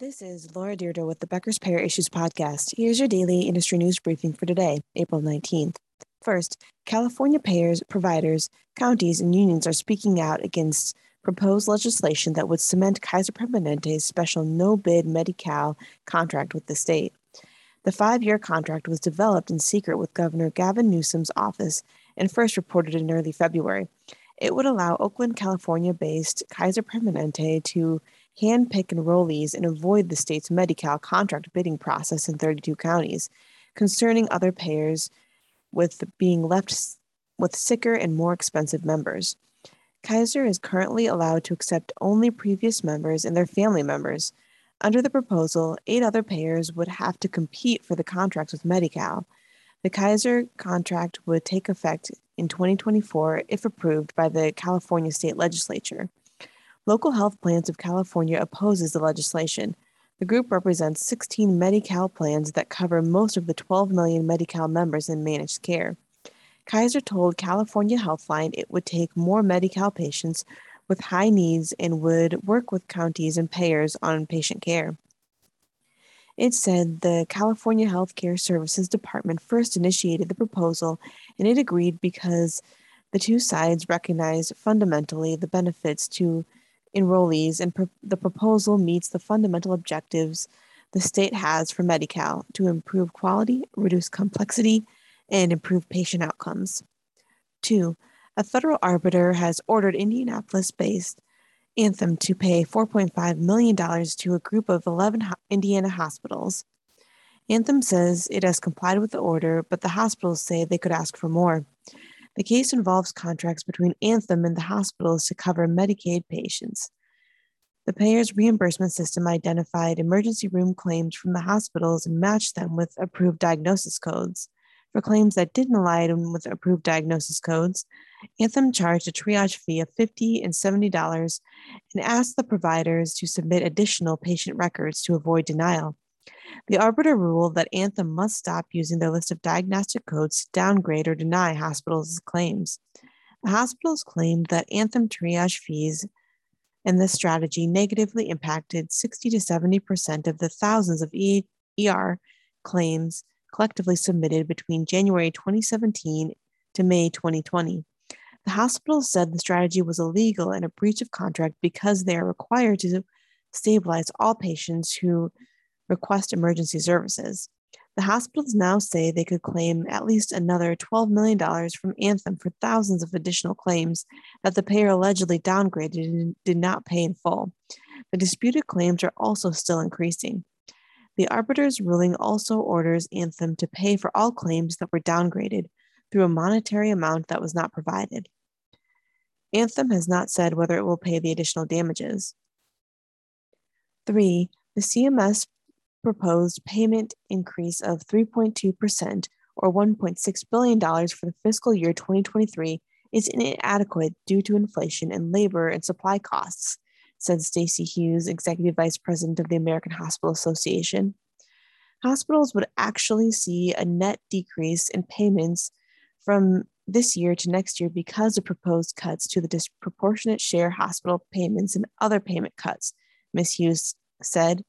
This is Laura Dyrda with the Becker's Payer Issues Podcast. Here's your daily industry news briefing for today, April 19th. First, California payers, providers, counties, and unions are speaking out against proposed legislation that would cement Kaiser Permanente's special no bid Medi Cal contract with the state. The five year contract was developed in secret with Governor Gavin Newsom's office and first reported in early February. It would allow Oakland, California based Kaiser Permanente to handpick enrollees and avoid the state's Medi Cal contract bidding process in 32 counties, concerning other payers with being left with sicker and more expensive members. Kaiser is currently allowed to accept only previous members and their family members. Under the proposal, eight other payers would have to compete for the contracts with Medi Cal. The Kaiser contract would take effect in 2024 if approved by the California state legislature. Local Health Plans of California opposes the legislation. The group represents 16 Medi-Cal plans that cover most of the 12 million Medi-Cal members in managed care. Kaiser told California Healthline it would take more Medi-Cal patients with high needs and would work with counties and payers on patient care. It said the California Health Care Services Department first initiated the proposal and it agreed because the two sides recognize fundamentally the benefits to enrollees, and the proposal meets the fundamental objectives the state has for Medi-Cal to improve quality, reduce complexity, and improve patient outcomes. Two, a federal arbiter has ordered Indianapolis based Anthem to pay $4.5 million to a group of 11 Indiana hospitals. Anthem says it has complied with the order, but the hospitals say they could ask for more. The case involves contracts between Anthem and the hospitals to cover Medicaid patients. The payer's reimbursement system identified emergency room claims from the hospitals and matched them with approved diagnosis codes. For claims that didn't align with approved diagnosis codes, Anthem charged a triage fee of 50 and $70 and asked the providers to submit additional patient records to avoid denial. The arbiter ruled that Anthem must stop using their list of diagnostic codes to downgrade or deny hospitals' claims. The hospitals claimed that Anthem triage fees and this strategy negatively impacted 60 to 70% of the thousands of ER claims collectively submitted between January 2017 to May 2020. The hospitals said the strategy was illegal and a breach of contract because they are required to stabilize all patients who request emergency services. The hospitals now say they could claim at least another $12 million from Anthem for thousands of additional claims that the payer allegedly downgraded and did not pay in full. The disputed claims are also still increasing. The arbiter's ruling also orders Anthem to pay for all claims that were downgraded through a monetary amount that was not provided. Anthem has not said whether it will pay the additional damages. Three, the CMS proposed payment increase of 3.2% or $1.6 billion for the fiscal year 2023 is inadequate due to inflation and labor and supply costs, said Stacey Hughes, Executive Vice President of the American Hospital Association. Hospitals would actually see a net decrease in payments from this year to next year because of proposed cuts to the disproportionate share hospital payments and other payment cuts, Ms. Hughes said.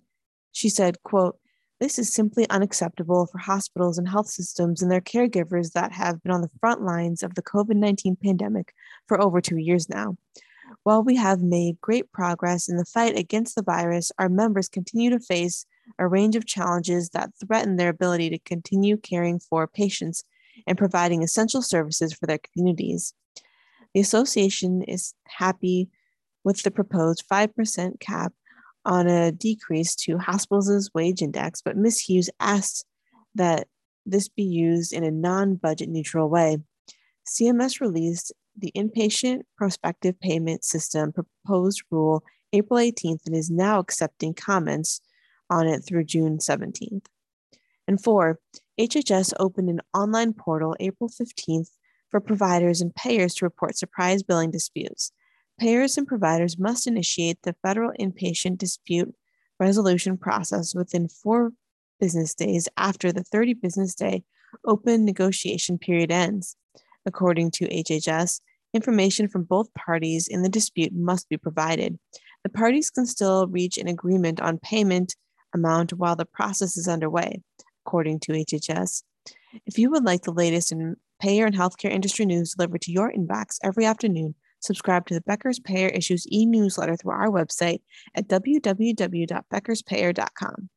She said, quote, this is simply unacceptable for hospitals and health systems and their caregivers that have been on the front lines of the COVID 19 pandemic for over two years now. While we have made great progress in the fight against the virus, our members continue to face a range of challenges that threaten their ability to continue caring for patients and providing essential services for their communities. The association is happy with the proposed 5% cap on a decrease to hospitals' wage index, but Ms. Hughes asked that this be used in a non budget neutral way. CMS released the inpatient prospective payment system proposed rule April 18th and is now accepting comments on it through June 17th. And four, HHS opened an online portal April 15th for providers and payers to report surprise billing disputes payers and providers must initiate the federal inpatient dispute resolution process within four business days after the 30 business day open negotiation period ends. According to HHS, information from both parties in the dispute must be provided. The parties can still reach an agreement on payment amount while the process is underway, according to HHS. If you would like the latest in payer and healthcare industry news delivered to your inbox every afternoon, Subscribe to the Becker's Payer Issues e newsletter through our website at www.beckerspayer.com.